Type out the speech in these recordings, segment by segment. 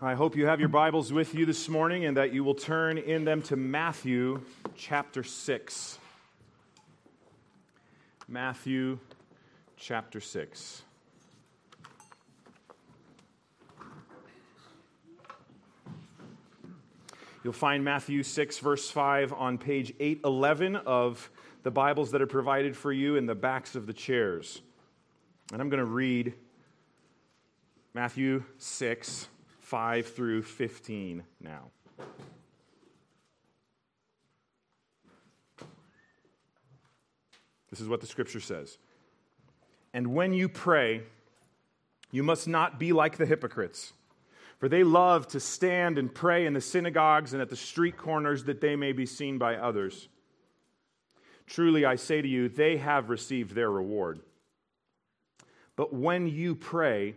I hope you have your Bibles with you this morning and that you will turn in them to Matthew chapter 6. Matthew chapter 6. You'll find Matthew 6, verse 5 on page 811 of the Bibles that are provided for you in the backs of the chairs. And I'm going to read Matthew 6, 5 through 15 now. This is what the scripture says. And when you pray, you must not be like the hypocrites, for they love to stand and pray in the synagogues and at the street corners that they may be seen by others. Truly, I say to you, they have received their reward. But when you pray,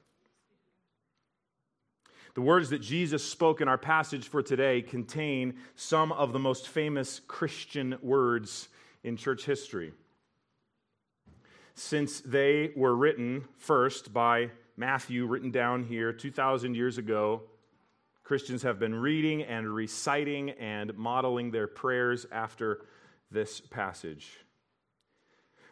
The words that Jesus spoke in our passage for today contain some of the most famous Christian words in church history. Since they were written first by Matthew, written down here 2,000 years ago, Christians have been reading and reciting and modeling their prayers after this passage.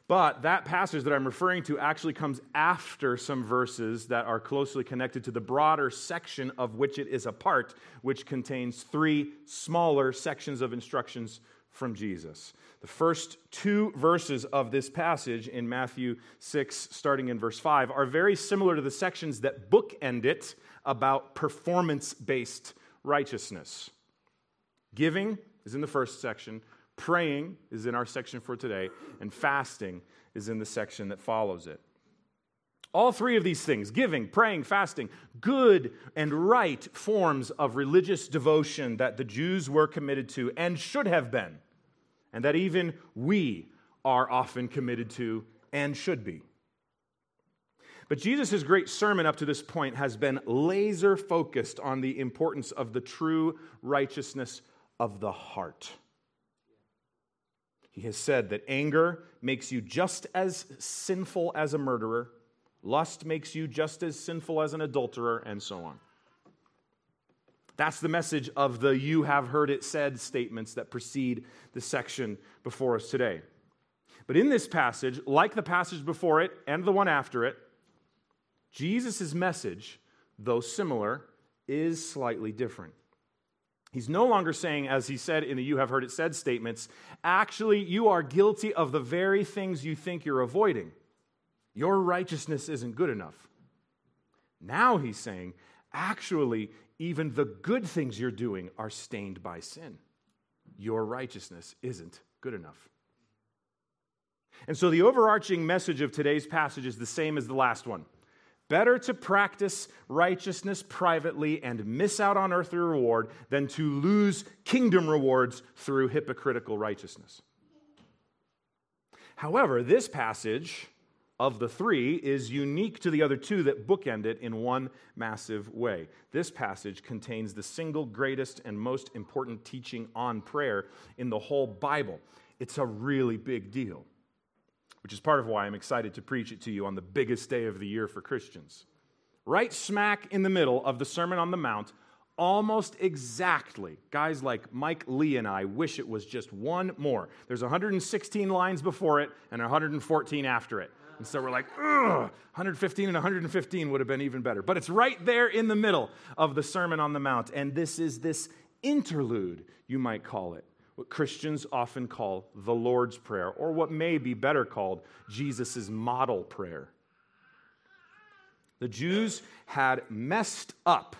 But that passage that I'm referring to actually comes after some verses that are closely connected to the broader section of which it is a part, which contains three smaller sections of instructions from Jesus. The first two verses of this passage in Matthew 6, starting in verse 5, are very similar to the sections that bookend it about performance based righteousness. Giving is in the first section, Praying is in our section for today, and fasting is in the section that follows it. All three of these things giving, praying, fasting good and right forms of religious devotion that the Jews were committed to and should have been, and that even we are often committed to and should be. But Jesus' great sermon up to this point has been laser focused on the importance of the true righteousness of the heart. He has said that anger makes you just as sinful as a murderer, lust makes you just as sinful as an adulterer, and so on. That's the message of the you have heard it said statements that precede the section before us today. But in this passage, like the passage before it and the one after it, Jesus' message, though similar, is slightly different. He's no longer saying, as he said in the You Have Heard It Said statements, actually, you are guilty of the very things you think you're avoiding. Your righteousness isn't good enough. Now he's saying, actually, even the good things you're doing are stained by sin. Your righteousness isn't good enough. And so the overarching message of today's passage is the same as the last one. Better to practice righteousness privately and miss out on earthly reward than to lose kingdom rewards through hypocritical righteousness. However, this passage of the three is unique to the other two that bookend it in one massive way. This passage contains the single greatest and most important teaching on prayer in the whole Bible. It's a really big deal which is part of why I'm excited to preach it to you on the biggest day of the year for Christians. Right smack in the middle of the Sermon on the Mount, almost exactly. Guys like Mike Lee and I wish it was just one more. There's 116 lines before it and 114 after it. And so we're like, ugh, 115 and 115 would have been even better. But it's right there in the middle of the Sermon on the Mount. And this is this interlude, you might call it, what Christians often call the Lord's Prayer, or what may be better called Jesus' model prayer. The Jews had messed up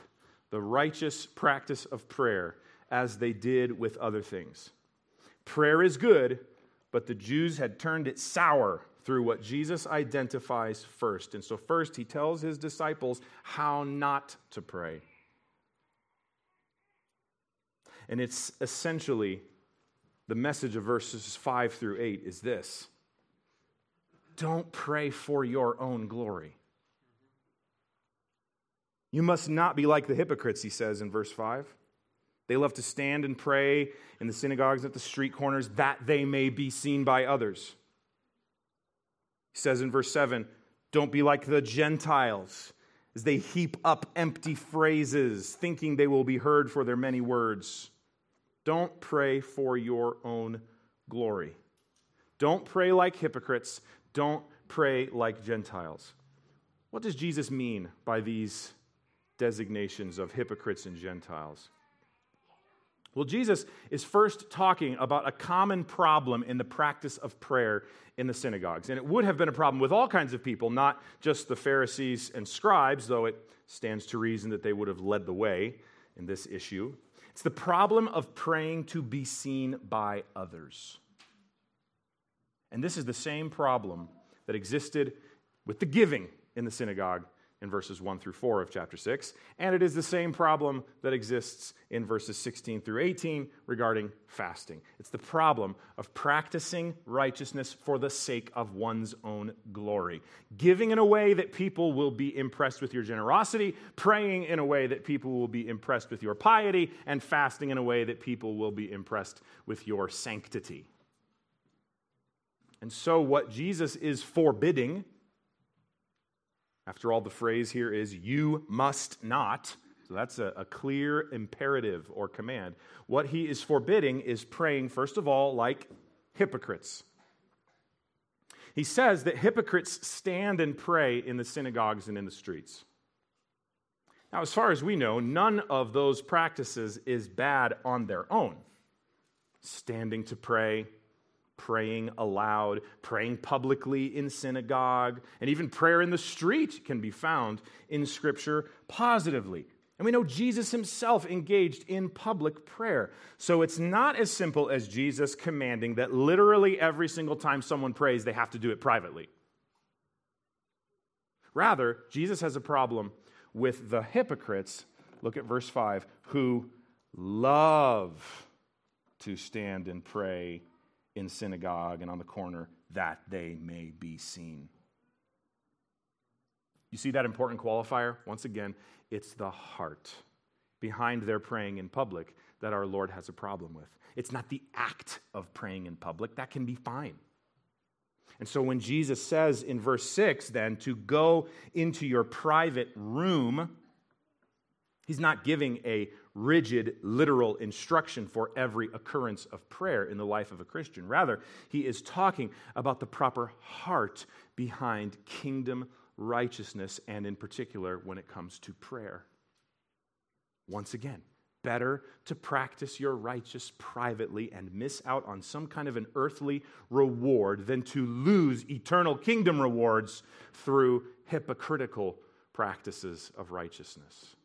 the righteous practice of prayer as they did with other things. Prayer is good, but the Jews had turned it sour through what Jesus identifies first. And so, first, he tells his disciples how not to pray. And it's essentially the message of verses 5 through 8 is this Don't pray for your own glory. You must not be like the hypocrites, he says in verse 5. They love to stand and pray in the synagogues at the street corners that they may be seen by others. He says in verse 7 Don't be like the Gentiles as they heap up empty phrases, thinking they will be heard for their many words. Don't pray for your own glory. Don't pray like hypocrites. Don't pray like Gentiles. What does Jesus mean by these designations of hypocrites and Gentiles? Well, Jesus is first talking about a common problem in the practice of prayer in the synagogues. And it would have been a problem with all kinds of people, not just the Pharisees and scribes, though it stands to reason that they would have led the way in this issue. It's the problem of praying to be seen by others. And this is the same problem that existed with the giving in the synagogue in verses 1 through 4 of chapter 6. And it is the same problem that exists in verses 16 through 18 regarding fasting. It's the problem of practicing righteousness for the sake of one's own glory, giving in a way that people will be impressed with your generosity, praying in a way that people will be impressed with your piety, and fasting in a way that people will be impressed with your sanctity. And so, what Jesus is forbidding after all, the phrase here is, you must not. So that's a, a, clear imperative or command. What he is forbidding is praying, first of all, like hypocrites. He says that hypocrites stand and pray in the synagogues and in the streets. Now, as far as we know, none of those practices is bad on their own. Standing to pray, praying aloud, praying publicly in synagogue, and even prayer in the street can be found in Scripture positively. And we know Jesus himself engaged in public prayer. So it's not as simple as Jesus commanding that literally every single time someone prays, they have to do it privately. Rather, Jesus has a problem with the hypocrites, look at verse 5, who love to stand and pray in synagogue and on the corner that they may be seen. You see that important qualifier? Once again, it's the heart behind their praying in public that our Lord has a problem with. It's not the act of praying in public, that can be fine. And so when Jesus says in verse 6 then to go into your private room, he's not giving a rigid, literal instruction for every occurrence of prayer in the life of a Christian. Rather, he is talking about the proper heart behind kingdom righteousness, and in particular when it comes to prayer. Once again, better to practice your righteous privately and miss out on some kind of an earthly reward than to lose eternal kingdom rewards through hypocritical practices of righteousness.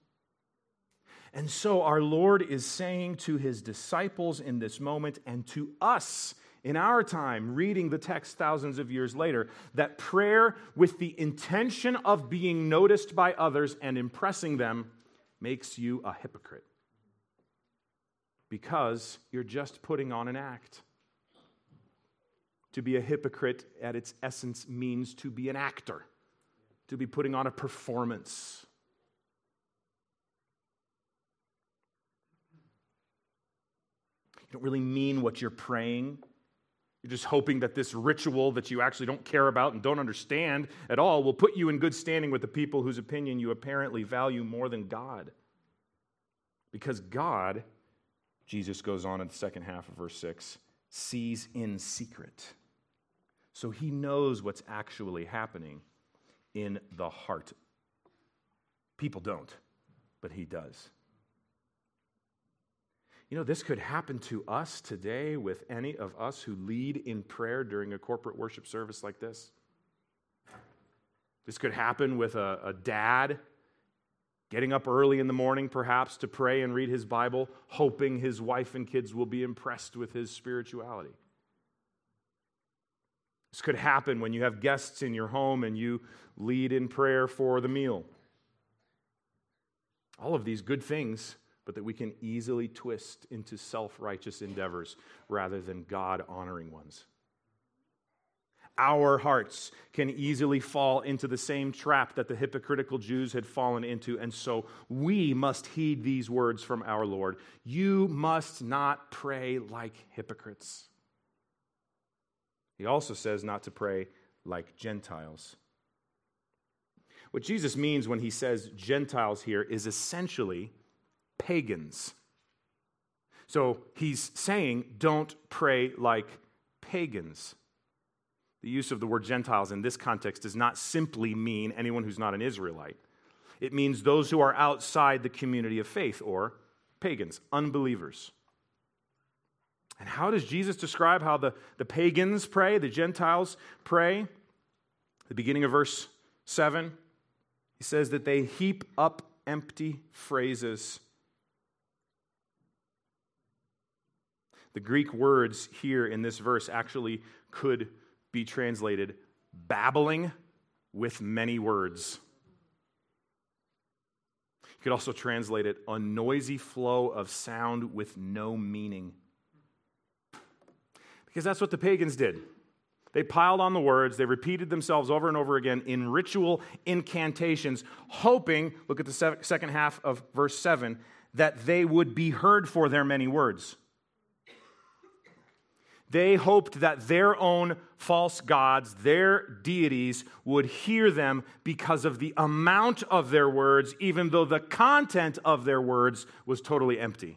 And so our Lord is saying to his disciples in this moment and to us in our time, reading the text thousands of years later, that prayer with the intention of being noticed by others and impressing them makes you a hypocrite. Because you're just putting on an act. To be a hypocrite at its essence means to be an actor, to be putting on a performance. Don't really mean what you're praying. You're just hoping that this ritual that you actually don't care about and don't understand at all will put you in good standing with the people whose opinion you apparently value more than God. Because God, Jesus goes on in the second half of verse 6, sees in secret. So he knows what's actually happening in the heart. People don't, but he does. You know, this could happen to us today with any of us who lead in prayer during a corporate worship service like this. This could happen with a, a dad getting up early in the morning, perhaps, to pray and read his Bible, hoping his wife and kids will be impressed with his spirituality. This could happen when you have guests in your home and you lead in prayer for the meal. All of these good things, but that we can easily twist into self righteous endeavors rather than God honoring ones our hearts can easily fall into the same trap that the hypocritical Jews had fallen into. And so we must heed these words from our Lord. You must not pray like hypocrites. He also says not to pray like Gentiles. What Jesus means when he says Gentiles here is essentially pagans. So he's saying, don't pray like pagans. The use of the word Gentiles in this context does not simply mean anyone who's not an Israelite. It means those who are outside the community of faith or pagans, unbelievers. And how does Jesus describe how the, the pagans pray, the Gentiles pray? The beginning of verse 7, he says that they heap up empty phrases. The Greek words here in this verse actually could be translated babbling with many words. You could also translate it a noisy flow of sound with no meaning. Because that's what the pagans did. They piled on the words, they repeated themselves over and over again in ritual incantations, hoping, look at the second half of verse 7, that they would be heard for their many words. They hoped that their own false gods, their deities, would hear them because of the amount of their words, even though the content of their words was totally empty.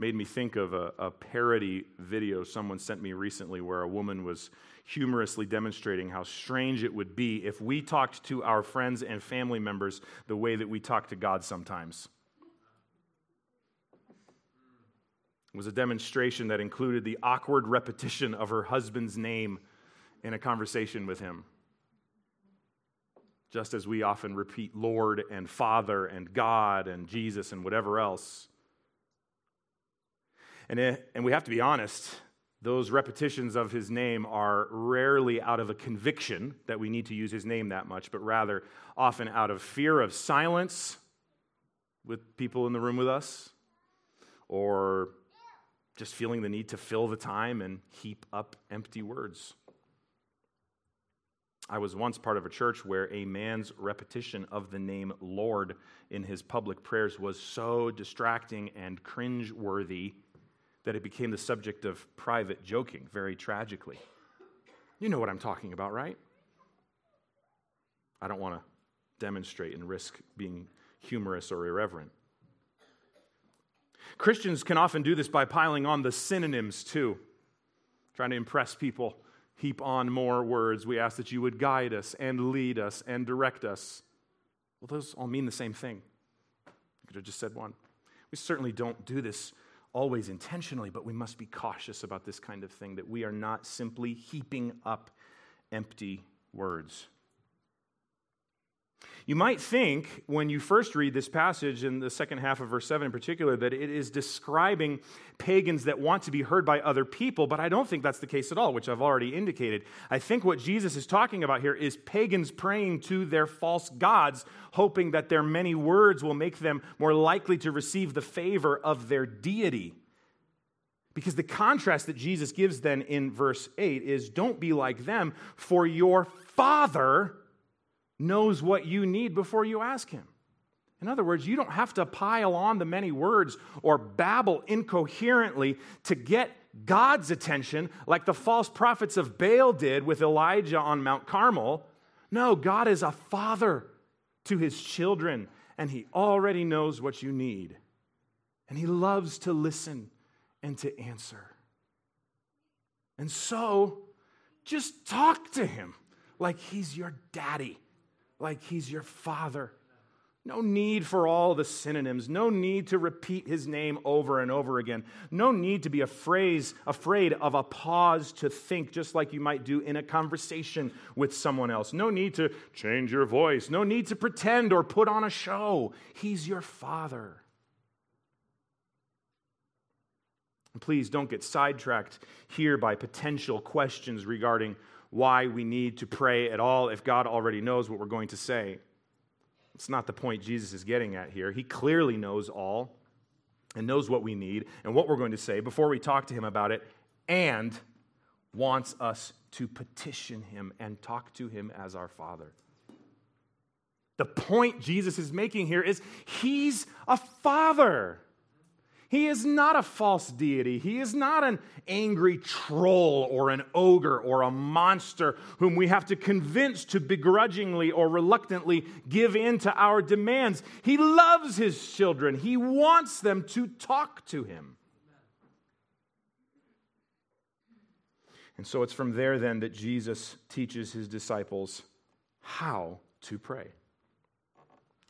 Made me think of a, a parody video someone sent me recently where a woman was humorously demonstrating how strange it would be if we talked to our friends and family members the way that we talk to God sometimes. Was a demonstration that included the awkward repetition of her husband's name in a conversation with him. Just as we often repeat Lord and Father and God and Jesus and whatever else. And, it, and we have to be honest, those repetitions of his name are rarely out of a conviction that we need to use his name that much, but rather often out of fear of silence with people in the room with us, or just feeling the need to fill the time and heap up empty words. I was once part of a church where a man's repetition of the name Lord in his public prayers was so distracting and cringe-worthy that it became the subject of private joking, very tragically. You know what I'm talking about, right? I don't want to demonstrate and risk being humorous or irreverent. Christians can often do this by piling on the synonyms too, trying to impress people, heap on more words. We ask that you would guide us and lead us and direct us. Well, those all mean the same thing. I could have just said one. We certainly don't do this always intentionally, but we must be cautious about this kind of thing, that we are not simply heaping up empty words. You might think, when you first read this passage in the second half of verse 7 in particular, that it is describing pagans that want to be heard by other people, but I don't think that's the case at all, which I've already indicated. I think what Jesus is talking about here is pagans praying to their false gods, hoping that their many words will make them more likely to receive the favor of their deity. Because the contrast that Jesus gives then in verse 8 is don't be like them, for your Father knows what you need before you ask Him. In other words, you don't have to pile on the many words or babble incoherently to get God's attention like the false prophets of Baal did with Elijah on Mount Carmel. No, God is a father to his children, and he already knows what you need. And he loves to listen and to answer. And so, just talk to him like he's your daddy, like he's your father. No need for all the synonyms. No need to repeat his name over and over again. No need to be afraid, afraid of a pause to think, just like you might do in a conversation with someone else. No need to change your voice. No need to pretend or put on a show. He's your father. Please don't get sidetracked here by potential questions regarding why we need to pray at all if God already knows what we're going to say. It's not the point Jesus is getting at here. He clearly knows all and knows what we need and what we're going to say before we talk to him about it and wants us to petition him and talk to him as our Father. The point Jesus is making here is he's a father. He is not a false deity. He is not an angry troll or an ogre or a monster whom we have to convince to begrudgingly or reluctantly give in to our demands. He loves his children, he wants them to talk to him. And so it's from there then that Jesus teaches his disciples how to pray.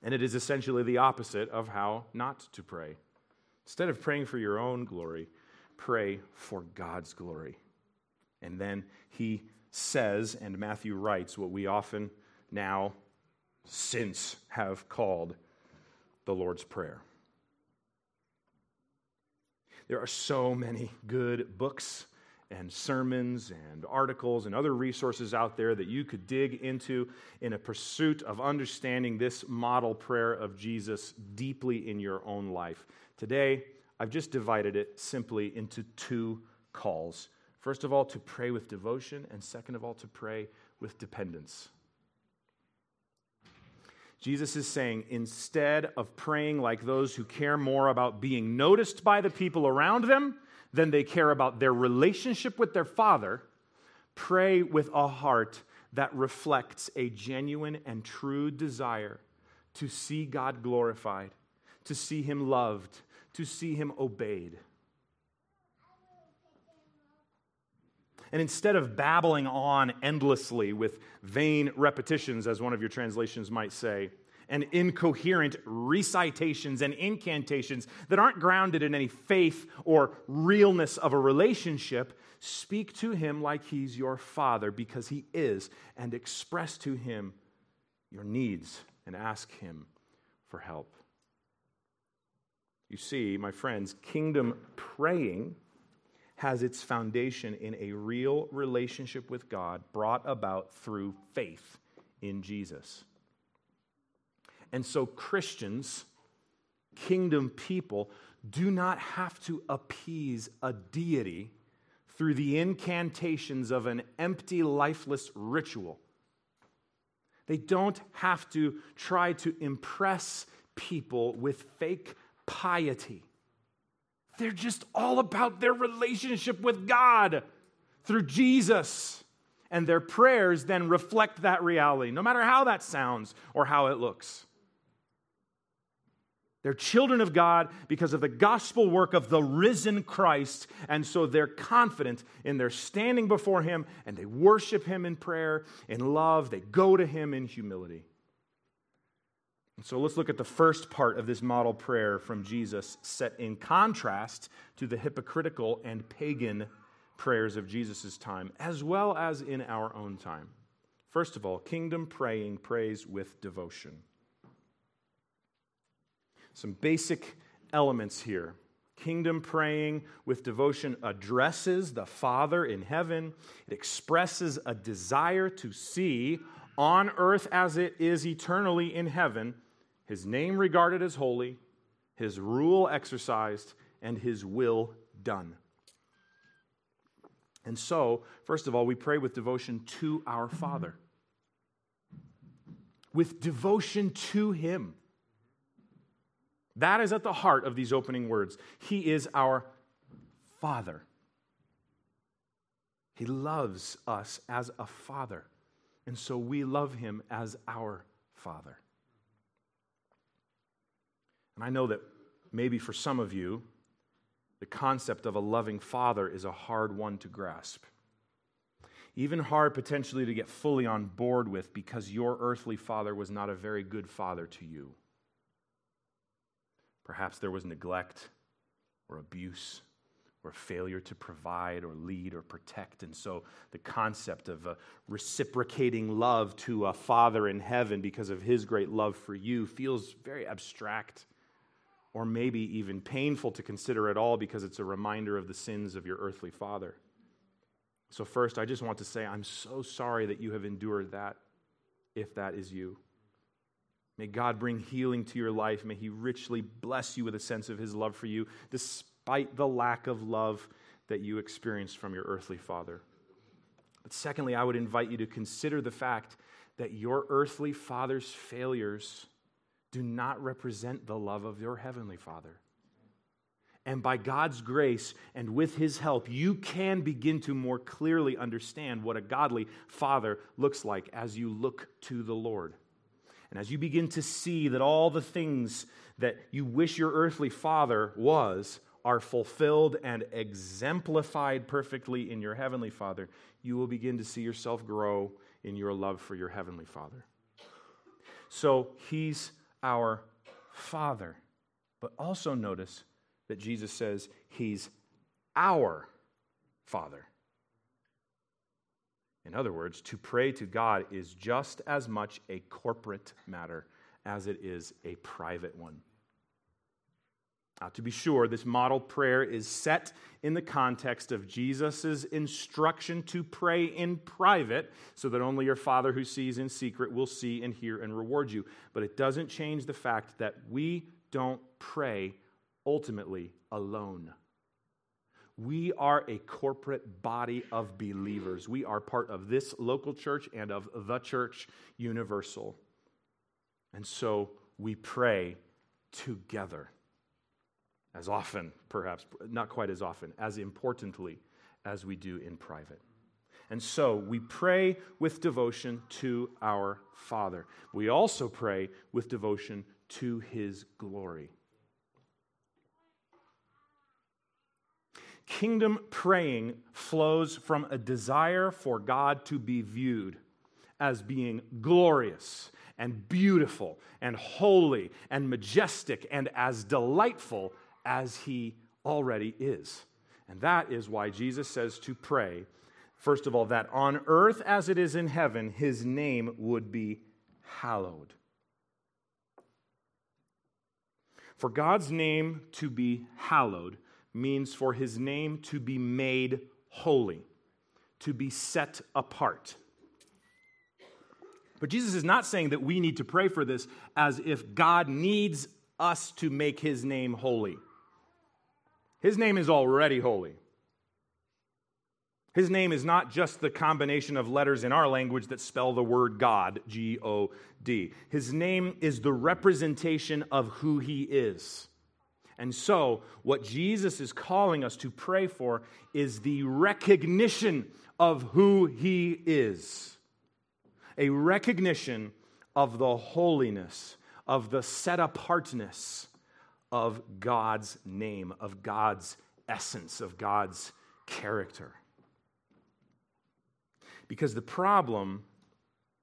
And it is essentially the opposite of how not to pray. Instead of praying for your own glory, pray for God's glory. And then he says, and Matthew writes, what we often now, since, have called the Lord's Prayer. There are so many good books and sermons and articles and other resources out there that you could dig into in a pursuit of understanding this model prayer of Jesus deeply in your own life. Today, I've just divided it simply into two calls. First of all, to pray with devotion, and second of all, to pray with dependence. Jesus is saying instead of praying like those who care more about being noticed by the people around them than they care about their relationship with their Father, pray with a heart that reflects a genuine and true desire to see God glorified, to see Him loved, to see him obeyed. And instead of babbling on endlessly with vain repetitions, as one of your translations might say, and incoherent recitations and incantations that aren't grounded in any faith or realness of a relationship, speak to him like he's your father because he is, and express to him your needs and ask him for help. You see, my friends, kingdom praying has its foundation in a real relationship with God brought about through faith in Jesus. And so, Christians, kingdom people, do not have to appease a deity through the incantations of an empty, lifeless ritual. They don't have to try to impress people with fake piety. They're just all about their relationship with God through Jesus. And their prayers then reflect that reality, no matter how that sounds or how it looks. They're children of God because of the gospel work of the risen Christ, and so they're confident in their standing before Him and they worship Him in prayer, in love. They go to Him in humility. So let's look at the first part of this model prayer from Jesus, set in contrast to the hypocritical and pagan prayers of Jesus' time, as well as in our own time. First of all, kingdom praying prays with devotion. Some basic elements here. Kingdom praying with devotion addresses the Father in heaven. It expresses a desire to see on earth as it is eternally in heaven his name regarded as holy, his rule exercised, and his will done. And so, first of all, we pray with devotion to our Father, with devotion to him. That is at the heart of these opening words. He is our Father. He loves us as a Father, and so we love him as our Father. And I know that maybe for some of you, the concept of a loving father is a hard one to grasp. even hard potentially to get fully on board with because your earthly father was not a very good father to you. Perhaps there was neglect or abuse or failure to provide or lead or protect. And so the concept of a reciprocating love to a father in heaven because of his great love for you feels very abstract or maybe even painful to consider at all because it's a reminder of the sins of your earthly father. So, first, I just want to say I'm so sorry that you have endured that, if that is you. May God bring healing to your life. May He richly bless you with a sense of His love for you, despite the lack of love that you experienced from your earthly father. But secondly, I would invite you to consider the fact that your earthly father's failures do not represent the love of your heavenly father. And by God's grace and with His help, you can begin to more clearly understand what a godly father looks like as you look to the Lord. And as you begin to see that all the things that you wish your earthly father was are fulfilled and exemplified perfectly in your heavenly father, you will begin to see yourself grow in your love for your heavenly father. So he's our father. But also notice that Jesus says he's our Father. In other words, to pray to God is just as much a corporate matter as it is a private one. Now, to be sure, this model prayer is set in the context of Jesus' instruction to pray in private so that only your Father who sees in secret will see and hear and reward you. But it doesn't change the fact that we don't pray ultimately alone. We are a corporate body of believers. We are part of this local church and of the church universal. And so we pray together as often, perhaps, not quite as often, as importantly as we do in private. And so we pray with devotion to our Father. We also pray with devotion to His glory. Kingdom praying flows from a desire for God to be viewed as being glorious and beautiful and holy and majestic and as delightful as He already is. And that is why Jesus says to pray, first of all, that on earth as it is in heaven, His name would be hallowed. For God's name to be hallowed means for his name to be made holy, to be set apart. But Jesus is not saying that we need to pray for this as if God needs us to make his name holy. His name is already holy. His name is not just the combination of letters in our language that spell the word God, G O D. His name is the representation of who he is. And so, what Jesus is calling us to pray for is the recognition of who he is. A recognition of the holiness, of the set apartness of God's name, of God's essence, of God's character. Because the problem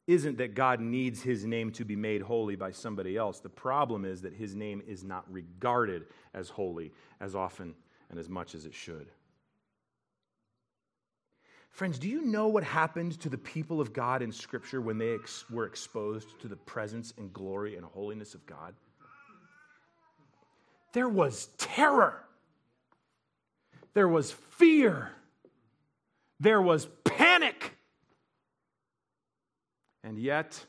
isn't that God needs his name to be made holy by somebody else. The problem is that his name is not regarded as holy as often and as much as it should. Friends, do you know what happened to the people of God in Scripture when they ex- were exposed to the presence and glory and holiness of God? There was terror, there was fear, there was panic. And yet,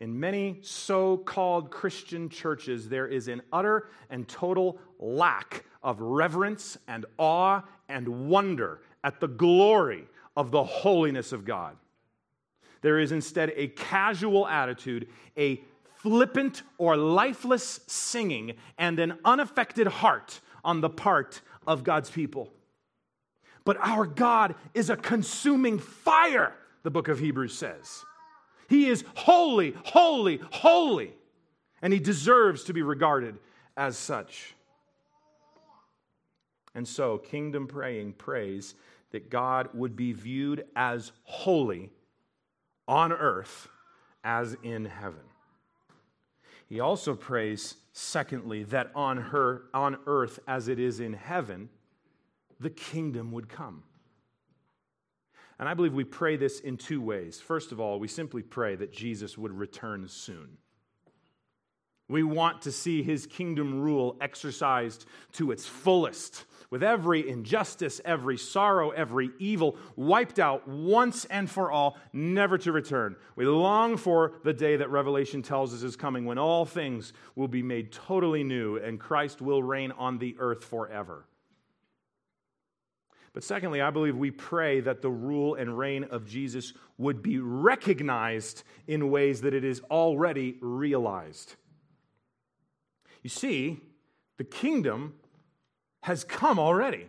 in many so called Christian churches, there is an utter and total lack of reverence and awe and wonder at the glory of the holiness of God. There is instead a casual attitude, a flippant or lifeless singing, and an unaffected heart on the part of God's people. But our God is a consuming fire, the book of Hebrews says. He is holy, holy, holy, and he deserves to be regarded as such. And so, kingdom praying prays that God would be viewed as holy on earth as in heaven. He also prays, secondly, that on, her, on earth as it is in heaven, the kingdom would come. And I believe we pray this in two ways. First of all, we simply pray that Jesus would return soon. We want to see his kingdom rule exercised to its fullest, with every injustice, every sorrow, every evil wiped out once and for all, never to return. We long for the day that Revelation tells us is coming when all things will be made totally new and Christ will reign on the earth forever. But secondly, I believe we pray that the rule and reign of Jesus would be recognized in ways that it is already realized. You see, the kingdom has come already.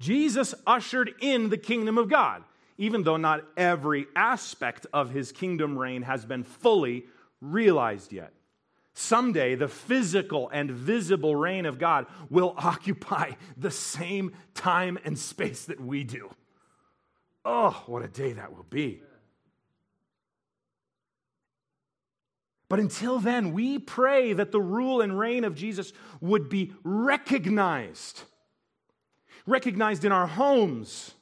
Jesus ushered in the kingdom of God, even though not every aspect of his kingdom reign has been fully realized yet. Someday, the physical and visible reign of God will occupy the same time and space that we do. Oh, what a day that will be. But until then, we pray that the rule and reign of Jesus would be recognized. Recognized in our homes,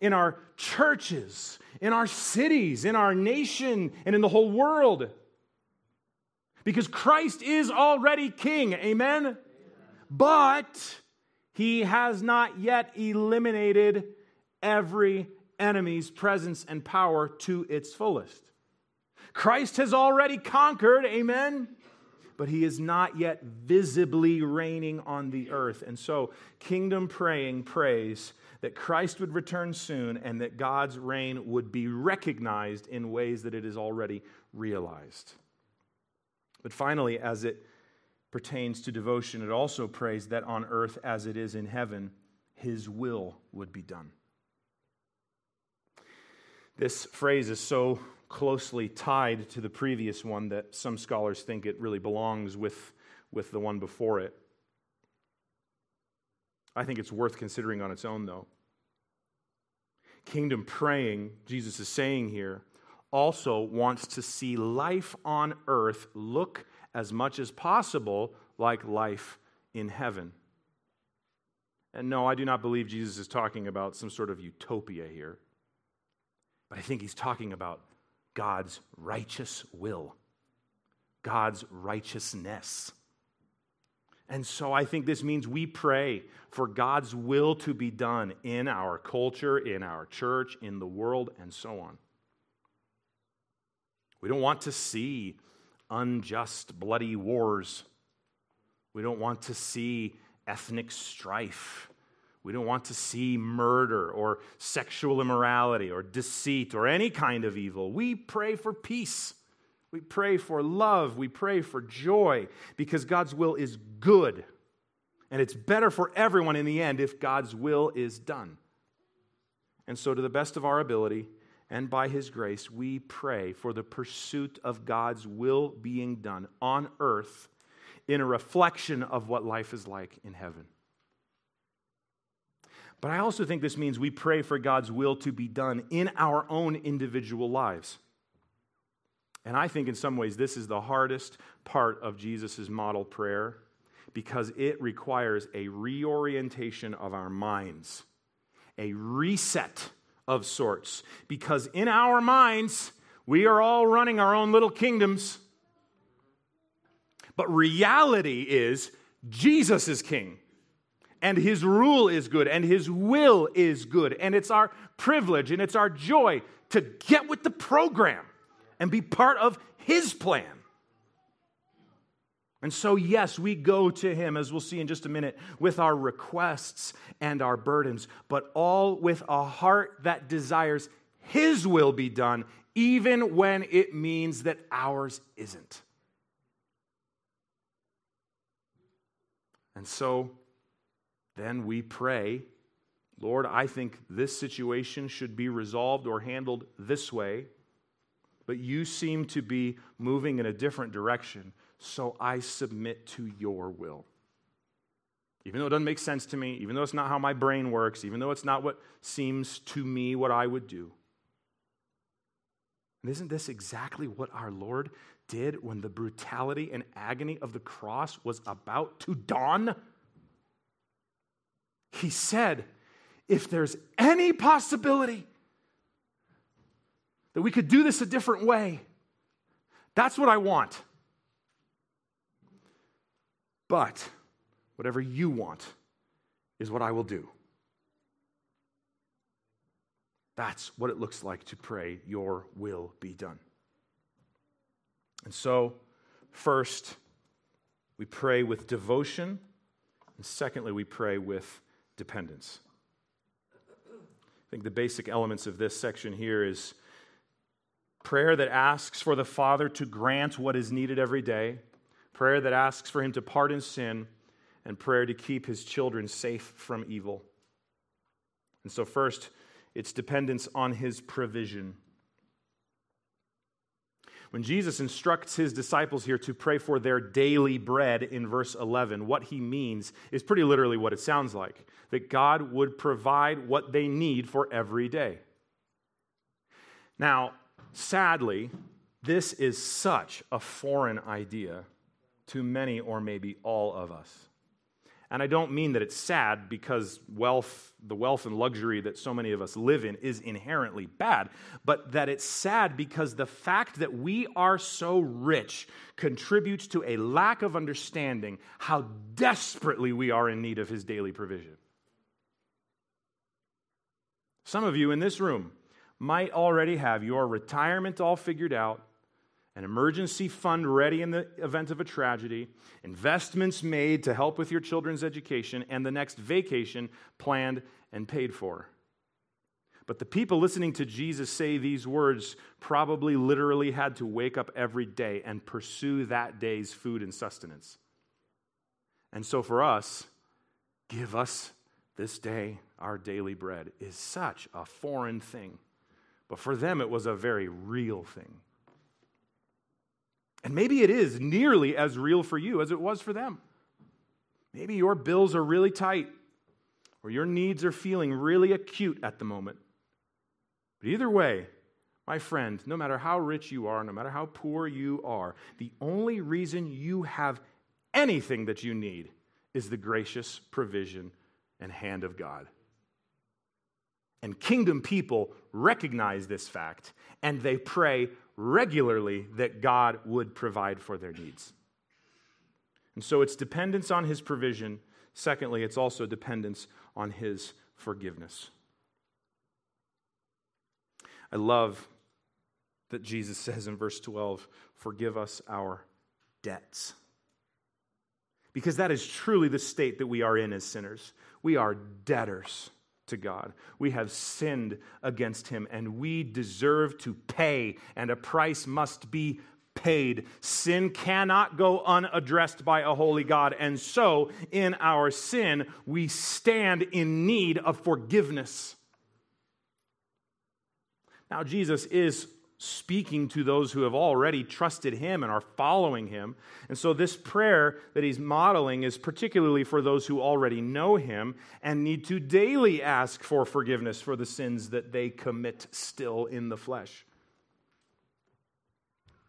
in our churches, in our cities, in our nation, and in the whole world. Because Christ is already king. Amen? Amen? But he has not yet eliminated every enemy's presence and power to its fullest. Christ has already conquered. Amen? But he is not yet visibly reigning on the earth. And so, kingdom praying prays that Christ would return soon and that God's reign would be recognized in ways that it is already realized. But finally, as it pertains to devotion, it also prays that on earth as it is in heaven, his will would be done. This phrase is so closely tied to the previous one that some scholars think it really belongs with, with the one before it. I think it's worth considering on its own, though. Kingdom praying, Jesus is saying here, also wants to see life on earth look as much as possible like life in heaven. And no, I do not believe Jesus is talking about some sort of utopia here. But I think he's talking about God's righteous will, God's righteousness. And so I think this means we pray for God's will to be done in our culture, in our church, in the world, and so on. We don't want to see unjust, bloody wars. We don't want to see ethnic strife. We don't want to see murder or sexual immorality or deceit or any kind of evil. We pray for peace. We pray for love. We pray for joy because God's will is good. And it's better for everyone in the end if God's will is done. And so, to the best of our ability, and by His grace, we pray for the pursuit of God's will being done on earth in a reflection of what life is like in heaven. But I also think this means we pray for God's will to be done in our own individual lives. And I think in some ways this is the hardest part of Jesus' model prayer because it requires a reorientation of our minds, a reset of sorts. Because in our minds, we are all running our own little kingdoms. But reality is, Jesus is king. And his rule is good, and his will is good. And it's our privilege and it's our joy to get with the program and be part of his plan. And so, yes, we go to him, as we'll see in just a minute, with our requests and our burdens, but all with a heart that desires his will be done, even when it means that ours isn't. And so, then we pray, Lord, I think this situation should be resolved or handled this way, but you seem to be moving in a different direction so I submit to your will. even though it doesn't make sense to me, even though it's not how my brain works, even though it's not what seems to me what I would do. And isn't this exactly what our Lord did when the brutality and agony of the cross was about to dawn? He said, If there's any possibility that we could do this a different way, that's what I want. But whatever you want is what I will do. That's what it looks like to pray, Your will be done. And so, first, we pray with devotion, and secondly, we pray with dependence. I think the basic elements of this section here is prayer that asks for the Father to grant what is needed every day, prayer that asks for Him to pardon sin, and prayer to keep His children safe from evil. And so, first, it's dependence on his provision. When Jesus instructs his disciples here to pray for their daily bread in verse 11, what he means is pretty literally what it sounds like that God would provide what they need for every day. Now, sadly, this is such a foreign idea to many or maybe all of us. And I don't mean that it's sad because wealth, the wealth and luxury that so many of us live in is inherently bad, but that it's sad because the fact that we are so rich contributes to a lack of understanding how desperately we are in need of his daily provision. Some of you in this room might already have your retirement all figured out an emergency fund ready in the event of a tragedy, investments made to help with your children's education, and the next vacation planned and paid for. But the people listening to Jesus say these words probably literally had to wake up every day and pursue that day's food and sustenance. And so for us, give us this day our daily bread is such a foreign thing. But for them, it was a very real thing. And maybe it is nearly as real for you as it was for them. Maybe your bills are really tight or your needs are feeling really acute at the moment. But either way, my friend, no matter how rich you are, no matter how poor you are, the only reason you have anything that you need is the gracious provision and hand of God. And kingdom people recognize this fact and they pray regularly that God would provide for their needs. And so it's dependence on his provision. Secondly, it's also dependence on his forgiveness. I love that Jesus says in verse 12, Forgive us our debts. Because that is truly the state that we are in as sinners. We are debtors to God. We have sinned against him and we deserve to pay, and a price must be paid. Sin cannot go unaddressed by a holy God. And so, in our sin, we stand in need of forgiveness. Now, Jesus is speaking to those who have already trusted him and are following him. And so, this prayer that he's modeling is particularly for those who already know him and need to daily ask for forgiveness for the sins that they commit still in the flesh.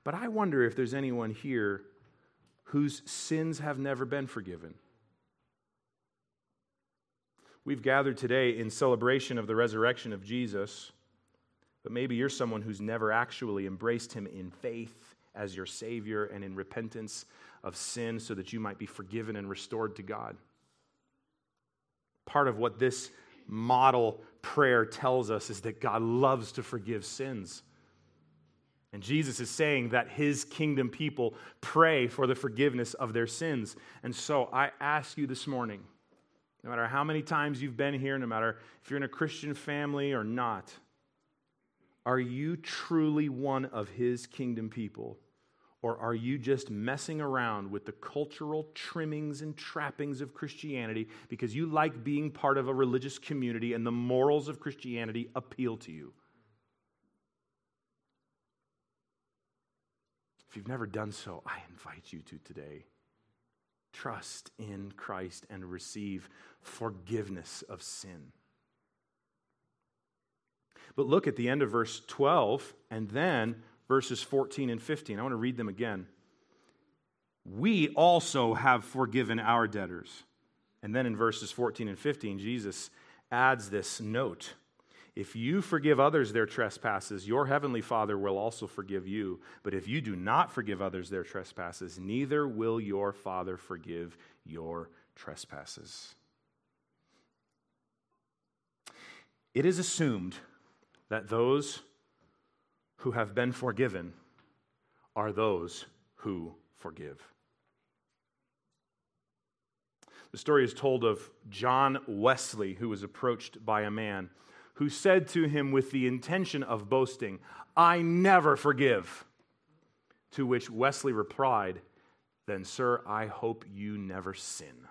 But I wonder if there's anyone here whose sins have never been forgiven. We've gathered today in celebration of the resurrection of Jesus. But maybe you're someone who's never actually embraced him in faith as your Savior and in repentance of sin so that you might be forgiven and restored to God. Part of what this model prayer tells us is that God loves to forgive sins. And Jesus is saying that his kingdom people pray for the forgiveness of their sins. And so I ask you this morning no matter how many times you've been here, no matter if you're in a Christian family or not, are you truly one of his kingdom people? Or are you just messing around with the cultural trimmings and trappings of Christianity because you like being part of a religious community and the morals of Christianity appeal to you? If you've never done so, I invite you to today. trust in Christ and receive forgiveness of sin. But look at the end of verse 12 and then verses 14 and 15. I want to read them again. We also have forgiven our debtors. And then in verses 14 and 15, Jesus adds this note If you forgive others their trespasses, your heavenly Father will also forgive you. But if you do not forgive others their trespasses, neither will your Father forgive your trespasses. It is assumed that those who have been forgiven are those who forgive. The story is told of John Wesley, who was approached by a man who said to him with the intention of boasting, I never forgive. To which Wesley replied, Then, sir, I hope you never sin.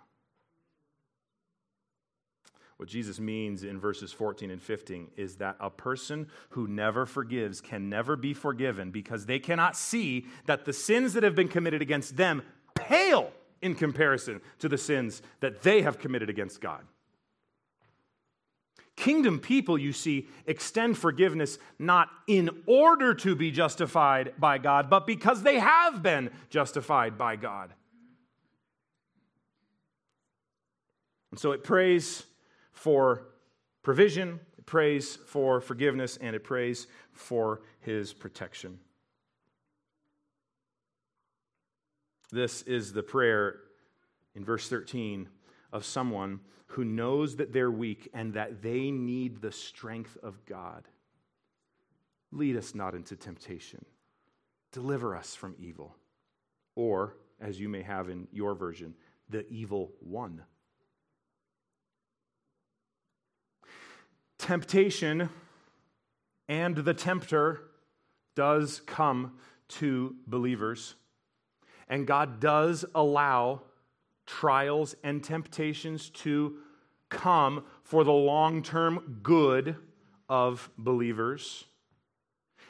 What Jesus means in verses 14 and 15 is that a person who never forgives can never be forgiven because they cannot see that the sins that have been committed against them pale in comparison to the sins that they have committed against God. Kingdom people, you see, extend forgiveness not in order to be justified by God, but because they have been justified by God. And so it prays for provision, it prays for forgiveness, and it prays for his protection. This is the prayer in verse 13 of someone who knows that they're weak and that they need the strength of God. Lead us not into temptation, deliver us from evil. Or, as you may have in your version, the evil one. Temptation and the tempter does come to believers and God does allow trials and temptations to come for the long term good of believers.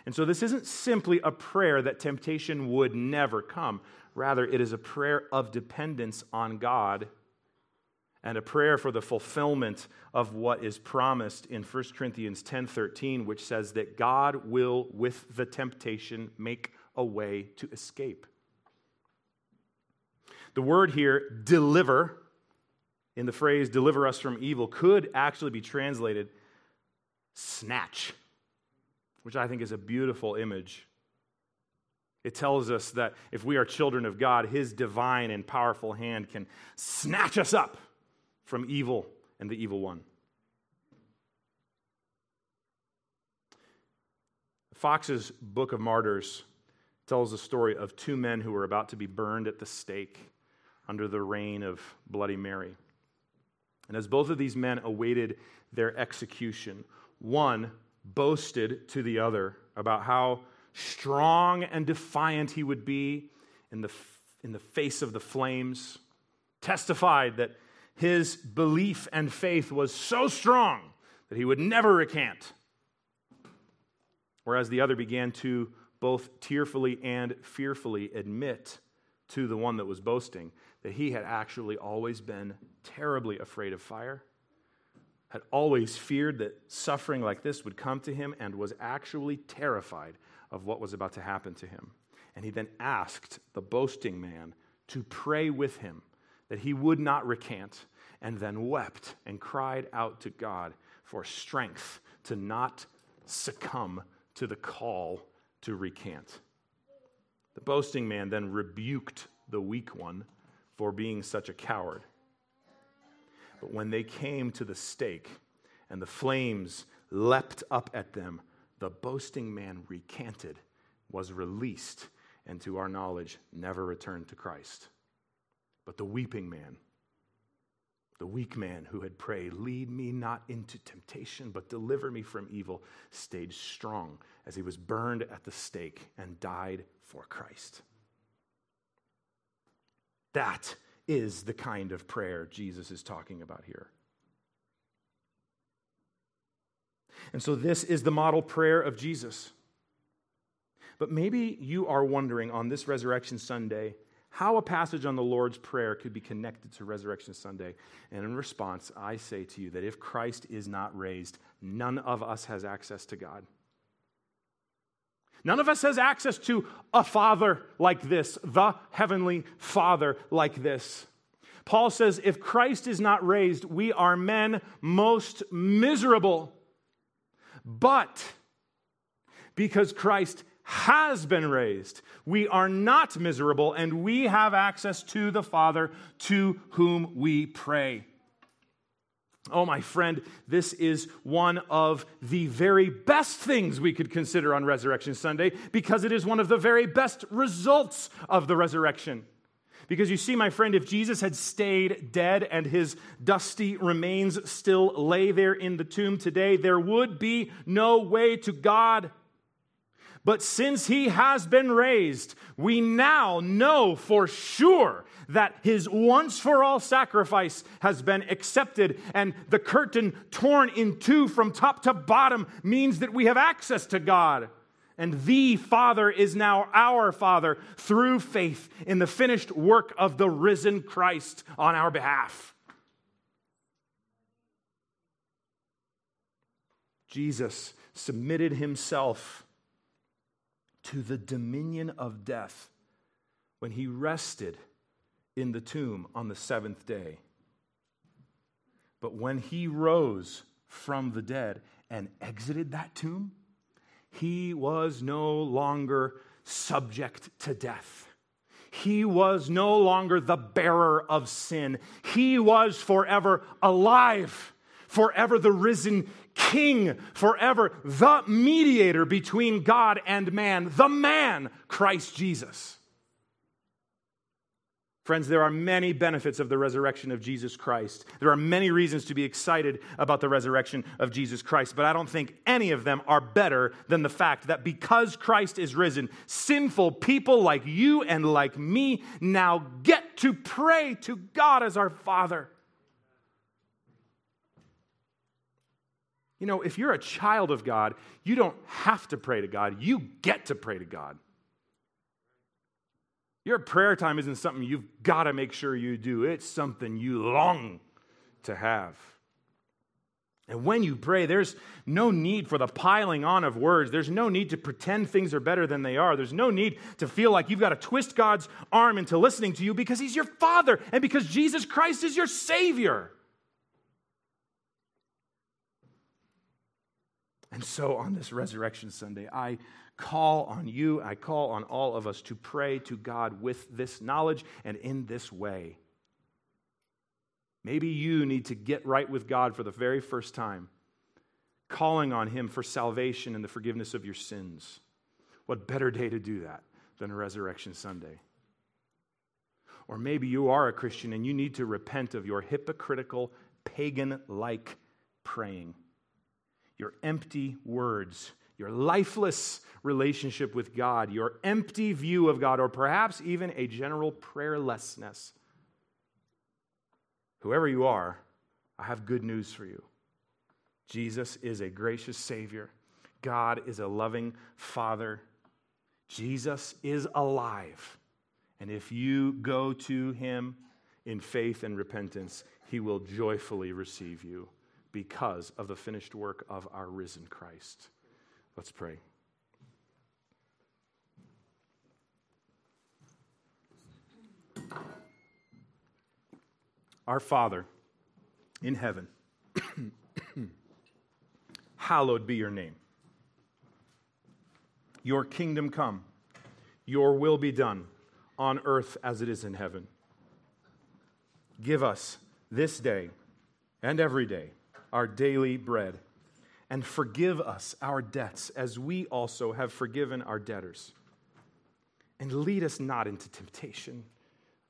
And so this isn't simply a prayer that temptation would never come. Rather, it is a prayer of dependence on God and a prayer for the fulfillment of what is promised in 1 Corinthians 10:13 which says that God will with the temptation make a way to escape. The word here, deliver, in the phrase deliver us from evil, could actually be translated snatch, which I think is a beautiful image. It tells us that if we are children of God, his divine and powerful hand can snatch us up from evil and the evil one. Fox's Book of Martyrs tells the story of two men who were about to be burned at the stake under the reign of Bloody Mary. And as both of these men awaited their execution, one boasted to the other about how strong and defiant he would be in the, in the face of the flames, testified that his belief and faith was so strong that he would never recant. Whereas the other began to both tearfully and fearfully admit to the one that was boasting that he had actually always been terribly afraid of fire, had always feared that suffering like this would come to him, and was actually terrified of what was about to happen to him. And he then asked the boasting man to pray with him that he would not recant, and then wept and cried out to God for strength to not succumb to the call to recant. The boasting man then rebuked the weak one for being such a coward. But when they came to the stake and the flames leapt up at them, the boasting man recanted, was released, and to our knowledge, never returned to Christ. But the weeping man, the weak man who had prayed, Lead me not into temptation, but deliver me from evil, stayed strong as he was burned at the stake and died for Christ. That is the kind of prayer Jesus is talking about here. And so, this is the model prayer of Jesus. But maybe you are wondering on this Resurrection Sunday how a passage on the Lord's Prayer could be connected to Resurrection Sunday. And in response, I say to you that if Christ is not raised, none of us has access to God. None of us has access to a father like this, the heavenly father like this. Paul says, if Christ is not raised, we are men most miserable. But because Christ has been raised. We are not miserable, and we have access to the Father to whom we pray. Oh, my friend, this is one of the very best things we could consider on Resurrection Sunday because it is one of the very best results of the resurrection. Because you see, my friend, if Jesus had stayed dead and his dusty remains still lay there in the tomb today, there would be no way to God. But since he has been raised, we now know for sure that his once for all sacrifice has been accepted, and the curtain torn in two from top to bottom means that we have access to God. And the Father is now our Father through faith in the finished work of the risen Christ on our behalf. Jesus submitted himself to the dominion of death when he rested in the tomb on the seventh day. But when he rose from the dead and exited that tomb, he was no longer subject to death. He was no longer the bearer of sin. He was forever alive, forever the risen King forever, the mediator between God and man, the man, Christ Jesus. Friends, there are many benefits of the resurrection of Jesus Christ. There are many reasons to be excited about the resurrection of Jesus Christ, but I don't think any of them are better than the fact that because Christ is risen, sinful people like you and like me now get to pray to God as our Father. You know, if you're a child of God, you don't have to pray to God, you get to pray to God. Your prayer time isn't something you've got to make sure you do, it's something you long to have. And when you pray, there's no need for the piling on of words. There's no need to pretend things are better than they are. There's no need to feel like you've got to twist God's arm into listening to you because He's your Father and because Jesus Christ is your Savior. And so on this Resurrection Sunday, I call on you, I call on all of us to pray to God with this knowledge and in this way. Maybe you need to get right with God for the very first time, calling on Him for salvation and the forgiveness of your sins. What better day to do that than a Resurrection Sunday? Or maybe you are a Christian and you need to repent of your hypocritical, pagan like praying your empty words, your lifeless relationship with God, your empty view of God, or perhaps even a general prayerlessness. Whoever you are, I have good news for you. Jesus is a gracious Savior. God is a loving Father. Jesus is alive. And if you go to Him in faith and repentance, He will joyfully receive you because of the finished work of our risen Christ. Let's pray. Our Father in heaven, hallowed be your name. Your kingdom come, your will be done on earth as it is in heaven. Give us this day and every day our daily bread. And forgive us our debts as we also have forgiven our debtors. And lead us not into temptation,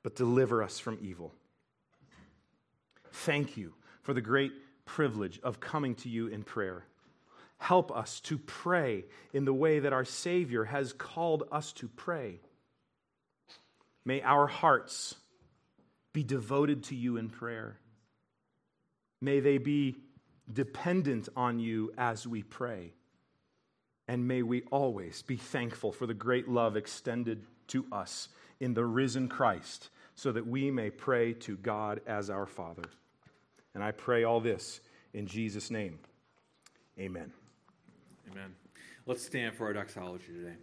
but deliver us from evil. Thank you for the great privilege of coming to you in prayer. Help us to pray in the way that our Savior has called us to pray. May our hearts be devoted to you in prayer. May they be dependent on you as we pray. And may we always be thankful for the great love extended to us in the risen Christ, so that we may pray to God as our Father. And I pray all this in Jesus' name. Amen. Amen. Let's stand for our doxology today.